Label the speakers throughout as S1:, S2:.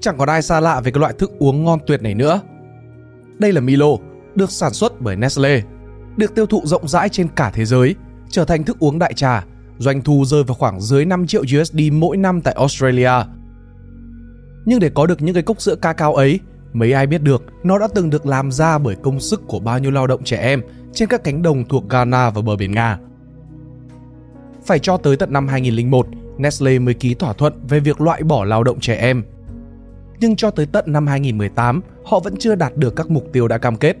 S1: Chẳng còn ai xa lạ về cái loại thức uống ngon tuyệt này nữa. Đây là Milo, được sản xuất bởi Nestle, được tiêu thụ rộng rãi trên cả thế giới, trở thành thức uống đại trà, doanh thu rơi vào khoảng dưới 5 triệu USD mỗi năm tại Australia. Nhưng để có được những cái cốc sữa ca cao ấy, mấy ai biết được nó đã từng được làm ra bởi công sức của bao nhiêu lao động trẻ em trên các cánh đồng thuộc Ghana và bờ biển Nga. Phải cho tới tận năm 2001, Nestle mới ký thỏa thuận về việc loại bỏ lao động trẻ em. Nhưng cho tới tận năm 2018, họ vẫn chưa đạt được các mục tiêu đã cam kết.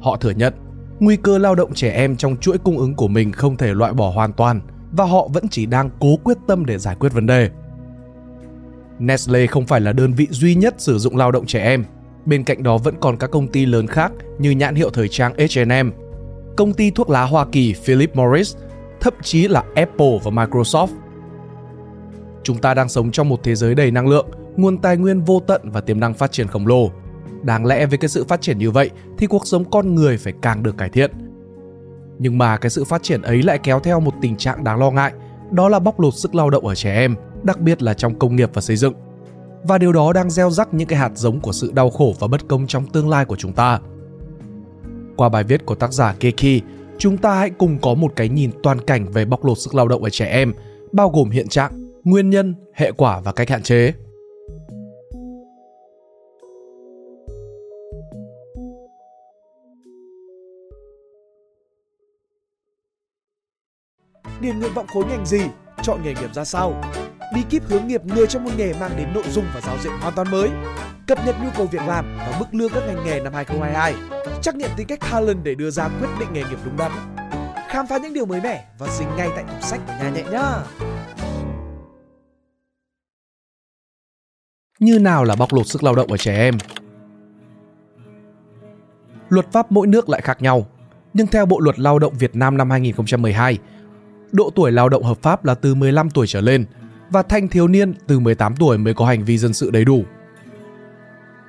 S1: Họ thừa nhận, nguy cơ lao động trẻ em trong chuỗi cung ứng của mình không thể loại bỏ hoàn toàn và họ vẫn chỉ đang cố quyết tâm để giải quyết vấn đề. Nestle không phải là đơn vị duy nhất sử dụng lao động trẻ em. Bên cạnh đó vẫn còn các công ty lớn khác như nhãn hiệu thời trang H&M, công ty thuốc lá Hoa Kỳ Philip Morris, thậm chí là Apple và Microsoft. Chúng ta đang sống trong một thế giới đầy năng lượng, nguồn tài nguyên vô tận và tiềm năng phát triển khổng lồ. Đáng lẽ với cái sự phát triển như vậy thì cuộc sống con người phải càng được cải thiện. Nhưng mà cái sự phát triển ấy lại kéo theo một tình trạng đáng lo ngại, đó là bóc lột sức lao động ở trẻ em – đặc biệt là trong công nghiệp và xây dựng. Và điều đó đang gieo rắc những cái hạt giống của sự đau khổ và bất công trong tương lai của chúng ta. Qua bài viết của tác giả Keki, chúng ta hãy cùng có một cái nhìn toàn cảnh về bóc lột sức lao động ở trẻ em, bao gồm hiện trạng, nguyên nhân, hệ quả và cách hạn chế.
S2: Điền nguyện vọng khối ngành gì? Chọn nghề nghiệp ra sao? bí kíp hướng nghiệp người trong một nghề mang đến nội dung và giáo diện hoàn toàn mới, cập nhật nhu cầu việc làm và mức lương các ngành nghề năm 2022, trắc nghiệm tính cách talent để đưa ra quyết định nghề nghiệp đúng đắn. Khám phá những điều mới mẻ và dính ngay tại tủ sách của nhà nhẹ nhá.
S1: Như nào là bóc lột sức lao động ở trẻ em? Luật pháp mỗi nước lại khác nhau, nhưng theo Bộ luật Lao động Việt Nam năm 2012, độ tuổi lao động hợp pháp là từ 15 tuổi trở lên – và thanh thiếu niên từ 18 tuổi mới có hành vi dân sự đầy đủ.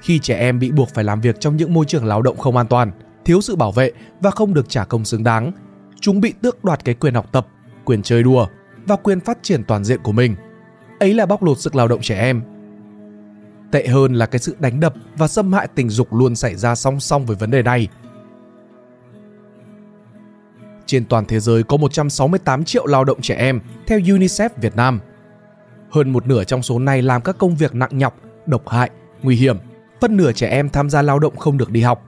S1: Khi trẻ em bị buộc phải làm việc trong những môi trường lao động không an toàn, thiếu sự bảo vệ và không được trả công xứng đáng, chúng bị tước đoạt cái quyền học tập, quyền chơi đùa và quyền phát triển toàn diện của mình. Ấy là bóc lột sức lao động trẻ em. Tệ hơn là cái sự đánh đập và xâm hại tình dục luôn xảy ra song song với vấn đề này. Trên toàn thế giới có 168 triệu lao động trẻ em theo UNICEF Việt Nam – hơn một nửa trong số này làm các công việc nặng nhọc, độc hại, nguy hiểm. Phân nửa trẻ em tham gia lao động không được đi học.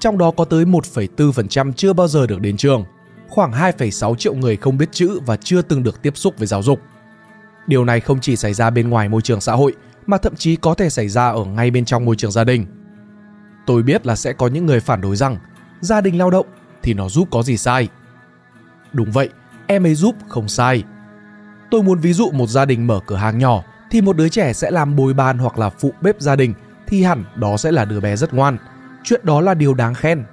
S1: Trong đó có tới 1,4% chưa bao giờ được đến trường. Khoảng 2,6 triệu người không biết chữ và chưa từng được tiếp xúc với giáo dục. Điều này không chỉ xảy ra bên ngoài môi trường xã hội mà thậm chí có thể xảy ra ở ngay bên trong môi trường gia đình. Tôi biết là sẽ có những người phản đối rằng gia đình lao động thì nó giúp có gì sai. Đúng vậy, em ấy giúp không sai, Tôi muốn ví dụ một gia đình mở cửa hàng nhỏ thì một đứa trẻ sẽ làm bồi bàn hoặc là phụ bếp gia đình thì hẳn đó sẽ là đứa bé rất ngoan. Chuyện đó là điều đáng khen.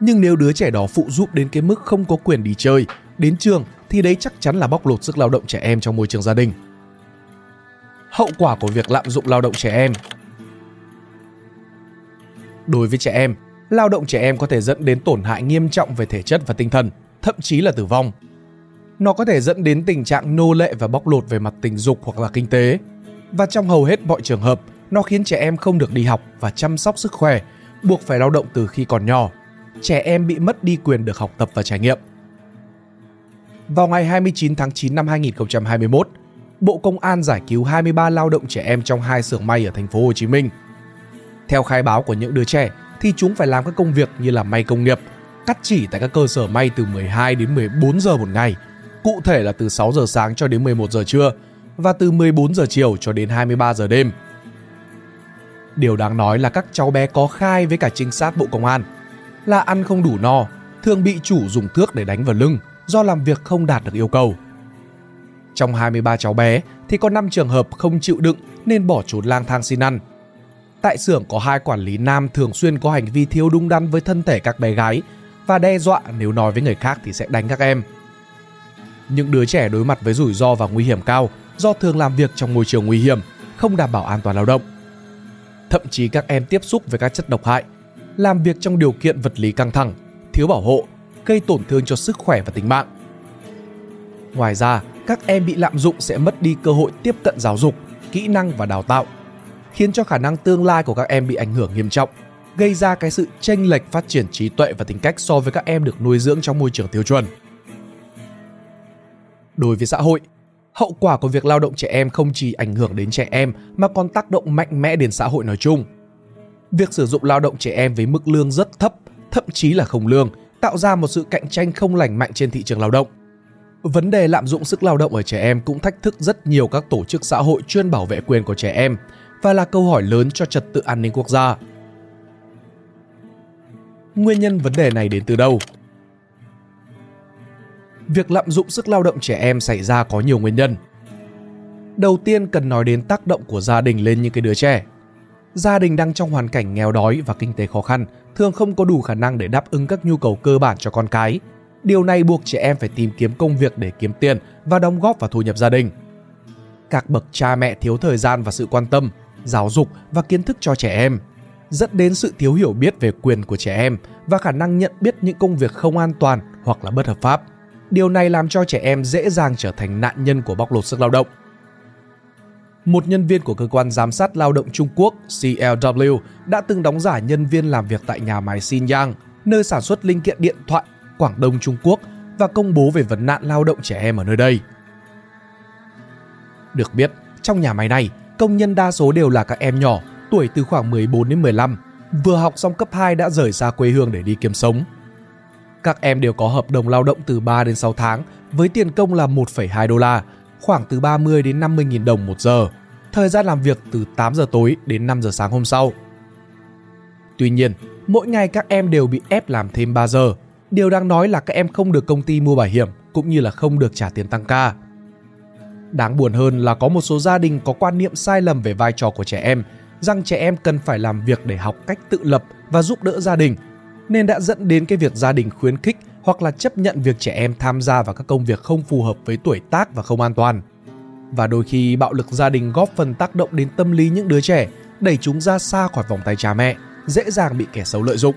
S1: Nhưng nếu đứa trẻ đó phụ giúp đến cái mức không có quyền đi chơi, đến trường thì đấy chắc chắn là bóc lột sức lao động trẻ em trong môi trường gia đình. Hậu quả của việc lạm dụng lao động trẻ em Đối với trẻ em, lao động trẻ em có thể dẫn đến tổn hại nghiêm trọng về thể chất và tinh thần, thậm chí là tử vong nó có thể dẫn đến tình trạng nô lệ và bóc lột về mặt tình dục hoặc là kinh tế. Và trong hầu hết mọi trường hợp, nó khiến trẻ em không được đi học và chăm sóc sức khỏe, buộc phải lao động từ khi còn nhỏ. Trẻ em bị mất đi quyền được học tập và trải nghiệm. Vào ngày 29 tháng 9 năm 2021, Bộ Công an giải cứu 23 lao động trẻ em trong hai xưởng may ở thành phố Hồ Chí Minh. Theo khai báo của những đứa trẻ thì chúng phải làm các công việc như là may công nghiệp, cắt chỉ tại các cơ sở may từ 12 đến 14 giờ một ngày – cụ thể là từ 6 giờ sáng cho đến 11 giờ trưa và từ 14 giờ chiều cho đến 23 giờ đêm. Điều đáng nói là các cháu bé có khai với cả trinh sát Bộ Công an là ăn không đủ no, thường bị chủ dùng thước để đánh vào lưng do làm việc không đạt được yêu cầu. Trong 23 cháu bé thì có 5 trường hợp không chịu đựng nên bỏ trốn lang thang xin ăn. Tại xưởng có hai quản lý nam thường xuyên có hành vi thiếu đúng đắn với thân thể các bé gái và đe dọa nếu nói với người khác thì sẽ đánh các em những đứa trẻ đối mặt với rủi ro và nguy hiểm cao do thường làm việc trong môi trường nguy hiểm, không đảm bảo an toàn lao động. Thậm chí các em tiếp xúc với các chất độc hại, làm việc trong điều kiện vật lý căng thẳng, thiếu bảo hộ, gây tổn thương cho sức khỏe và tính mạng. Ngoài ra, các em bị lạm dụng sẽ mất đi cơ hội tiếp cận giáo dục, kỹ năng và đào tạo, khiến cho khả năng tương lai của các em bị ảnh hưởng nghiêm trọng, gây ra cái sự chênh lệch phát triển trí tuệ và tính cách so với các em được nuôi dưỡng trong môi trường tiêu chuẩn. Đối với xã hội, hậu quả của việc lao động trẻ em không chỉ ảnh hưởng đến trẻ em mà còn tác động mạnh mẽ đến xã hội nói chung. Việc sử dụng lao động trẻ em với mức lương rất thấp, thậm chí là không lương, tạo ra một sự cạnh tranh không lành mạnh trên thị trường lao động. Vấn đề lạm dụng sức lao động ở trẻ em cũng thách thức rất nhiều các tổ chức xã hội chuyên bảo vệ quyền của trẻ em và là câu hỏi lớn cho trật tự an ninh quốc gia. Nguyên nhân vấn đề này đến từ đâu? Việc lạm dụng sức lao động trẻ em xảy ra có nhiều nguyên nhân. Đầu tiên cần nói đến tác động của gia đình lên những cái đứa trẻ. Gia đình đang trong hoàn cảnh nghèo đói và kinh tế khó khăn, thường không có đủ khả năng để đáp ứng các nhu cầu cơ bản cho con cái. Điều này buộc trẻ em phải tìm kiếm công việc để kiếm tiền và đóng góp vào thu nhập gia đình. Các bậc cha mẹ thiếu thời gian và sự quan tâm, giáo dục và kiến thức cho trẻ em, dẫn đến sự thiếu hiểu biết về quyền của trẻ em và khả năng nhận biết những công việc không an toàn hoặc là bất hợp pháp. Điều này làm cho trẻ em dễ dàng trở thành nạn nhân của bóc lột sức lao động. Một nhân viên của cơ quan giám sát lao động Trung Quốc CLW đã từng đóng giả nhân viên làm việc tại nhà máy Xinjiang, nơi sản xuất linh kiện điện thoại Quảng Đông Trung Quốc và công bố về vấn nạn lao động trẻ em ở nơi đây. Được biết, trong nhà máy này, công nhân đa số đều là các em nhỏ, tuổi từ khoảng 14 đến 15, vừa học xong cấp 2 đã rời xa quê hương để đi kiếm sống. Các em đều có hợp đồng lao động từ 3 đến 6 tháng với tiền công là 1,2 đô la, khoảng từ 30 đến 50 nghìn đồng một giờ. Thời gian làm việc từ 8 giờ tối đến 5 giờ sáng hôm sau. Tuy nhiên, mỗi ngày các em đều bị ép làm thêm 3 giờ. Điều đang nói là các em không được công ty mua bảo hiểm cũng như là không được trả tiền tăng ca. Đáng buồn hơn là có một số gia đình có quan niệm sai lầm về vai trò của trẻ em, rằng trẻ em cần phải làm việc để học cách tự lập và giúp đỡ gia đình, nên đã dẫn đến cái việc gia đình khuyến khích hoặc là chấp nhận việc trẻ em tham gia vào các công việc không phù hợp với tuổi tác và không an toàn. Và đôi khi bạo lực gia đình góp phần tác động đến tâm lý những đứa trẻ, đẩy chúng ra xa khỏi vòng tay cha mẹ, dễ dàng bị kẻ xấu lợi dụng.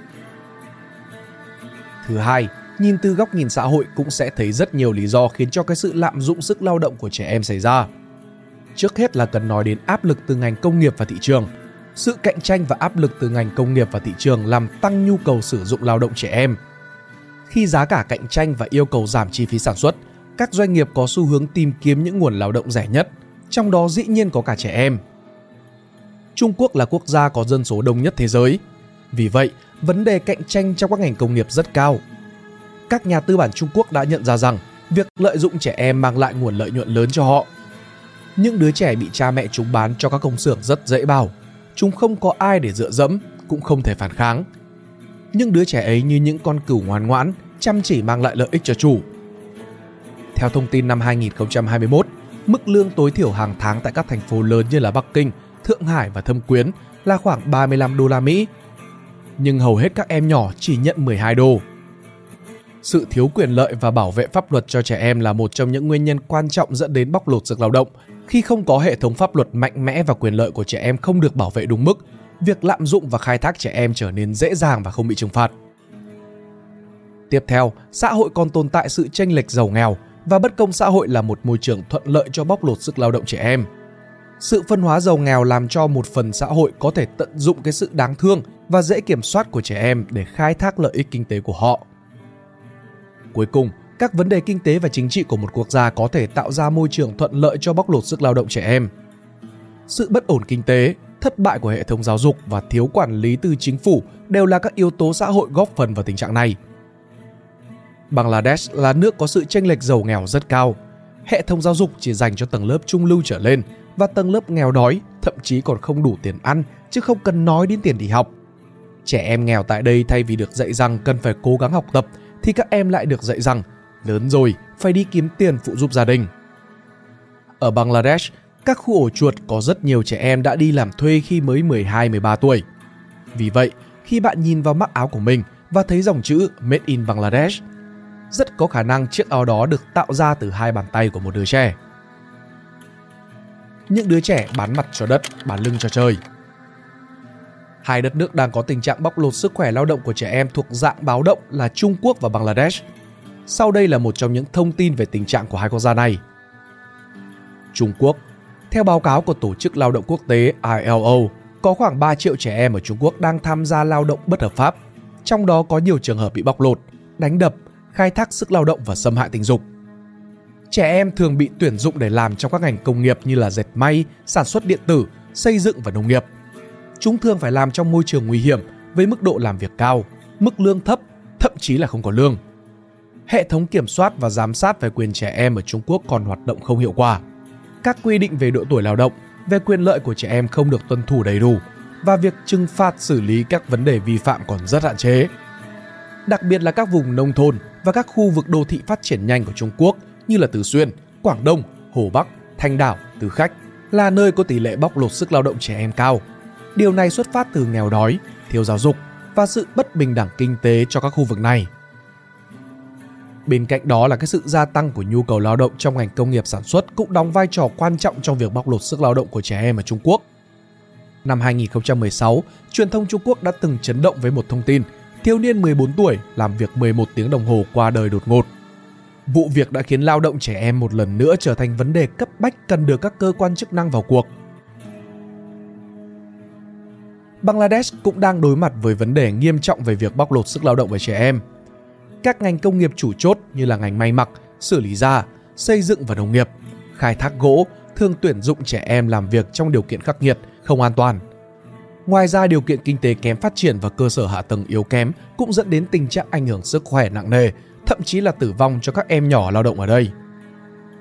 S1: Thứ hai, nhìn từ góc nhìn xã hội cũng sẽ thấy rất nhiều lý do khiến cho cái sự lạm dụng sức lao động của trẻ em xảy ra. Trước hết là cần nói đến áp lực từ ngành công nghiệp và thị trường. Sự cạnh tranh và áp lực từ ngành công nghiệp và thị trường làm tăng nhu cầu sử dụng lao động trẻ em. Khi giá cả cạnh tranh và yêu cầu giảm chi phí sản xuất, các doanh nghiệp có xu hướng tìm kiếm những nguồn lao động rẻ nhất, trong đó dĩ nhiên có cả trẻ em. Trung Quốc là quốc gia có dân số đông nhất thế giới. Vì vậy, vấn đề cạnh tranh trong các ngành công nghiệp rất cao các nhà tư bản Trung Quốc đã nhận ra rằng việc lợi dụng trẻ em mang lại nguồn lợi nhuận lớn cho họ. Những đứa trẻ bị cha mẹ chúng bán cho các công xưởng rất dễ bảo. Chúng không có ai để dựa dẫm, cũng không thể phản kháng. Những đứa trẻ ấy như những con cừu ngoan ngoãn, chăm chỉ mang lại lợi ích cho chủ. Theo thông tin năm 2021, mức lương tối thiểu hàng tháng tại các thành phố lớn như là Bắc Kinh, Thượng Hải và Thâm Quyến là khoảng 35 đô la Mỹ. Nhưng hầu hết các em nhỏ chỉ nhận 12 đô sự thiếu quyền lợi và bảo vệ pháp luật cho trẻ em là một trong những nguyên nhân quan trọng dẫn đến bóc lột sức lao động. Khi không có hệ thống pháp luật mạnh mẽ và quyền lợi của trẻ em không được bảo vệ đúng mức, việc lạm dụng và khai thác trẻ em trở nên dễ dàng và không bị trừng phạt. Tiếp theo, xã hội còn tồn tại sự tranh lệch giàu nghèo và bất công xã hội là một môi trường thuận lợi cho bóc lột sức lao động trẻ em. Sự phân hóa giàu nghèo làm cho một phần xã hội có thể tận dụng cái sự đáng thương và dễ kiểm soát của trẻ em để khai thác lợi ích kinh tế của họ. Cuối cùng, các vấn đề kinh tế và chính trị của một quốc gia có thể tạo ra môi trường thuận lợi cho bóc lột sức lao động trẻ em. Sự bất ổn kinh tế, thất bại của hệ thống giáo dục và thiếu quản lý từ chính phủ đều là các yếu tố xã hội góp phần vào tình trạng này. Bangladesh là nước có sự chênh lệch giàu nghèo rất cao. Hệ thống giáo dục chỉ dành cho tầng lớp trung lưu trở lên và tầng lớp nghèo đói thậm chí còn không đủ tiền ăn chứ không cần nói đến tiền đi học. Trẻ em nghèo tại đây thay vì được dạy rằng cần phải cố gắng học tập thì các em lại được dạy rằng lớn rồi phải đi kiếm tiền phụ giúp gia đình. Ở Bangladesh, các khu ổ chuột có rất nhiều trẻ em đã đi làm thuê khi mới 12-13 tuổi. Vì vậy, khi bạn nhìn vào mắc áo của mình và thấy dòng chữ Made in Bangladesh, rất có khả năng chiếc áo đó được tạo ra từ hai bàn tay của một đứa trẻ. Những đứa trẻ bán mặt cho đất, bán lưng cho trời – Hai đất nước đang có tình trạng bóc lột sức khỏe lao động của trẻ em thuộc dạng báo động là Trung Quốc và Bangladesh. Sau đây là một trong những thông tin về tình trạng của hai quốc gia này. Trung Quốc Theo báo cáo của Tổ chức Lao động Quốc tế ILO, có khoảng 3 triệu trẻ em ở Trung Quốc đang tham gia lao động bất hợp pháp, trong đó có nhiều trường hợp bị bóc lột, đánh đập, khai thác sức lao động và xâm hại tình dục. Trẻ em thường bị tuyển dụng để làm trong các ngành công nghiệp như là dệt may, sản xuất điện tử, xây dựng và nông nghiệp. Chúng thường phải làm trong môi trường nguy hiểm với mức độ làm việc cao, mức lương thấp, thậm chí là không có lương. Hệ thống kiểm soát và giám sát về quyền trẻ em ở Trung Quốc còn hoạt động không hiệu quả. Các quy định về độ tuổi lao động, về quyền lợi của trẻ em không được tuân thủ đầy đủ và việc trừng phạt xử lý các vấn đề vi phạm còn rất hạn chế. Đặc biệt là các vùng nông thôn và các khu vực đô thị phát triển nhanh của Trung Quốc như là Từ Xuyên, Quảng Đông, Hồ Bắc, Thanh Đảo, Từ Khách là nơi có tỷ lệ bóc lột sức lao động trẻ em cao. Điều này xuất phát từ nghèo đói, thiếu giáo dục và sự bất bình đẳng kinh tế cho các khu vực này. Bên cạnh đó là cái sự gia tăng của nhu cầu lao động trong ngành công nghiệp sản xuất cũng đóng vai trò quan trọng trong việc bóc lột sức lao động của trẻ em ở Trung Quốc. Năm 2016, truyền thông Trung Quốc đã từng chấn động với một thông tin thiếu niên 14 tuổi làm việc 11 tiếng đồng hồ qua đời đột ngột. Vụ việc đã khiến lao động trẻ em một lần nữa trở thành vấn đề cấp bách cần được các cơ quan chức năng vào cuộc. Bangladesh cũng đang đối mặt với vấn đề nghiêm trọng về việc bóc lột sức lao động của trẻ em. Các ngành công nghiệp chủ chốt như là ngành may mặc, xử lý da, xây dựng và nông nghiệp, khai thác gỗ thường tuyển dụng trẻ em làm việc trong điều kiện khắc nghiệt, không an toàn. Ngoài ra điều kiện kinh tế kém phát triển và cơ sở hạ tầng yếu kém cũng dẫn đến tình trạng ảnh hưởng sức khỏe nặng nề, thậm chí là tử vong cho các em nhỏ lao động ở đây.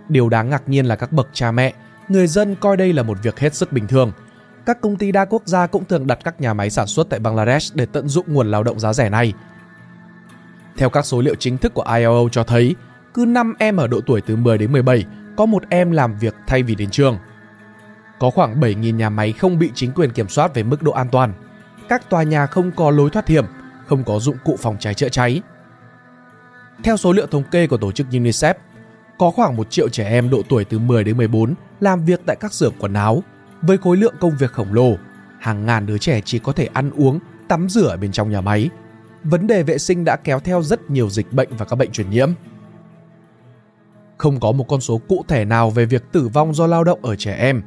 S1: Điều đáng ngạc nhiên là các bậc cha mẹ, người dân coi đây là một việc hết sức bình thường. Các công ty đa quốc gia cũng thường đặt các nhà máy sản xuất tại Bangladesh để tận dụng nguồn lao động giá rẻ này. Theo các số liệu chính thức của ILO cho thấy, cứ 5 em ở độ tuổi từ 10 đến 17 có một em làm việc thay vì đến trường. Có khoảng 7.000 nhà máy không bị chính quyền kiểm soát về mức độ an toàn. Các tòa nhà không có lối thoát hiểm, không có dụng cụ phòng cháy chữa cháy. Theo số liệu thống kê của tổ chức UNICEF, có khoảng 1 triệu trẻ em độ tuổi từ 10 đến 14 làm việc tại các xưởng quần áo. Với khối lượng công việc khổng lồ, hàng ngàn đứa trẻ chỉ có thể ăn uống, tắm rửa bên trong nhà máy. Vấn đề vệ sinh đã kéo theo rất nhiều dịch bệnh và các bệnh truyền nhiễm. Không có một con số cụ thể nào về việc tử vong do lao động ở trẻ em.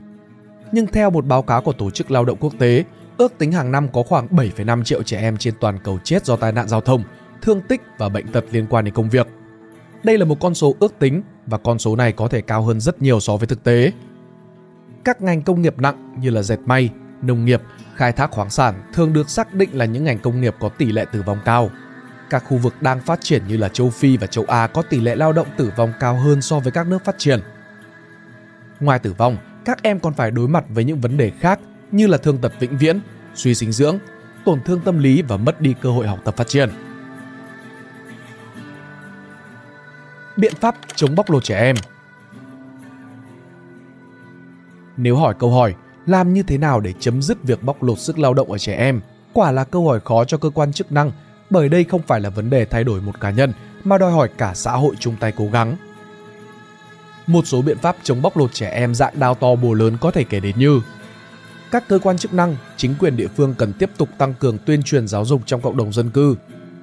S1: Nhưng theo một báo cáo của Tổ chức Lao động Quốc tế, ước tính hàng năm có khoảng 7,5 triệu trẻ em trên toàn cầu chết do tai nạn giao thông, thương tích và bệnh tật liên quan đến công việc. Đây là một con số ước tính và con số này có thể cao hơn rất nhiều so với thực tế. Các ngành công nghiệp nặng như là dệt may, nông nghiệp, khai thác khoáng sản thường được xác định là những ngành công nghiệp có tỷ lệ tử vong cao. Các khu vực đang phát triển như là châu Phi và châu Á có tỷ lệ lao động tử vong cao hơn so với các nước phát triển. Ngoài tử vong, các em còn phải đối mặt với những vấn đề khác như là thương tật vĩnh viễn, suy dinh dưỡng, tổn thương tâm lý và mất đi cơ hội học tập phát triển. Biện pháp chống bóc lột trẻ em Nếu hỏi câu hỏi làm như thế nào để chấm dứt việc bóc lột sức lao động ở trẻ em, quả là câu hỏi khó cho cơ quan chức năng bởi đây không phải là vấn đề thay đổi một cá nhân mà đòi hỏi cả xã hội chung tay cố gắng. Một số biện pháp chống bóc lột trẻ em dạng đao to bùa lớn có thể kể đến như các cơ quan chức năng, chính quyền địa phương cần tiếp tục tăng cường tuyên truyền giáo dục trong cộng đồng dân cư,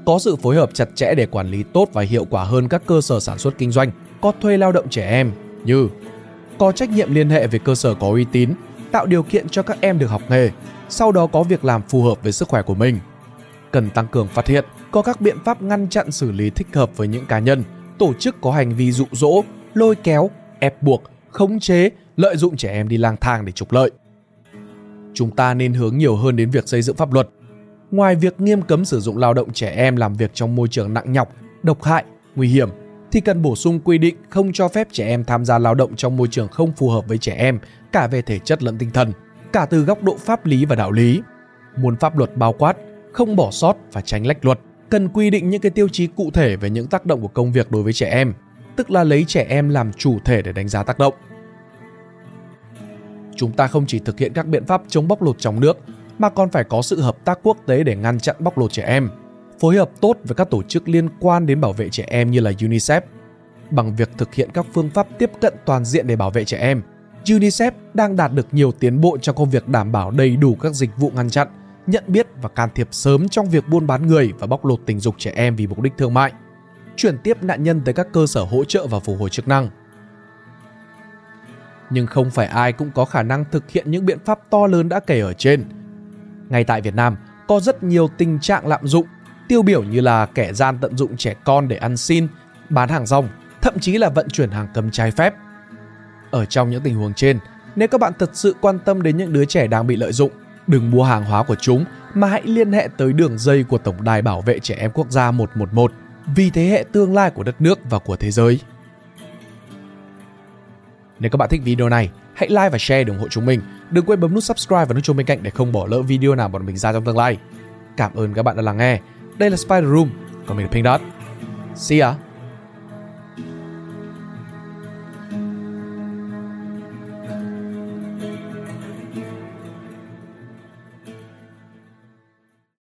S1: có sự phối hợp chặt chẽ để quản lý tốt và hiệu quả hơn các cơ sở sản xuất kinh doanh có thuê lao động trẻ em như có trách nhiệm liên hệ với cơ sở có uy tín, tạo điều kiện cho các em được học nghề, sau đó có việc làm phù hợp với sức khỏe của mình. Cần tăng cường phát hiện, có các biện pháp ngăn chặn xử lý thích hợp với những cá nhân, tổ chức có hành vi dụ dỗ, lôi kéo, ép buộc, khống chế, lợi dụng trẻ em đi lang thang để trục lợi. Chúng ta nên hướng nhiều hơn đến việc xây dựng pháp luật. Ngoài việc nghiêm cấm sử dụng lao động trẻ em làm việc trong môi trường nặng nhọc, độc hại, nguy hiểm, thì cần bổ sung quy định không cho phép trẻ em tham gia lao động trong môi trường không phù hợp với trẻ em, cả về thể chất lẫn tinh thần, cả từ góc độ pháp lý và đạo lý. Muốn pháp luật bao quát, không bỏ sót và tránh lách luật, cần quy định những cái tiêu chí cụ thể về những tác động của công việc đối với trẻ em, tức là lấy trẻ em làm chủ thể để đánh giá tác động. Chúng ta không chỉ thực hiện các biện pháp chống bóc lột trong nước mà còn phải có sự hợp tác quốc tế để ngăn chặn bóc lột trẻ em, phối hợp tốt với các tổ chức liên quan đến bảo vệ trẻ em như là UNICEF. Bằng việc thực hiện các phương pháp tiếp cận toàn diện để bảo vệ trẻ em, UNICEF đang đạt được nhiều tiến bộ trong công việc đảm bảo đầy đủ các dịch vụ ngăn chặn, nhận biết và can thiệp sớm trong việc buôn bán người và bóc lột tình dục trẻ em vì mục đích thương mại, chuyển tiếp nạn nhân tới các cơ sở hỗ trợ và phục hồi chức năng. nhưng không phải ai cũng có khả năng thực hiện những biện pháp to lớn đã kể ở trên. Ngay tại Việt Nam, có rất nhiều tình trạng lạm dụng, tiêu biểu như là kẻ gian tận dụng trẻ con để ăn xin, bán hàng rong, thậm chí là vận chuyển hàng cấm trái phép. Ở trong những tình huống trên, nếu các bạn thật sự quan tâm đến những đứa trẻ đang bị lợi dụng, đừng mua hàng hóa của chúng mà hãy liên hệ tới đường dây của Tổng đài Bảo vệ Trẻ Em Quốc gia 111 vì thế hệ tương lai của đất nước và của thế giới. Nếu các bạn thích video này, hãy like và share để ủng hộ chúng mình. Đừng quên bấm nút subscribe và nút chuông bên cạnh để không bỏ lỡ video nào bọn mình ra trong tương lai. Cảm ơn các bạn đã lắng nghe. Đây là Spider Room, còn mình là Pink Dot. See ya!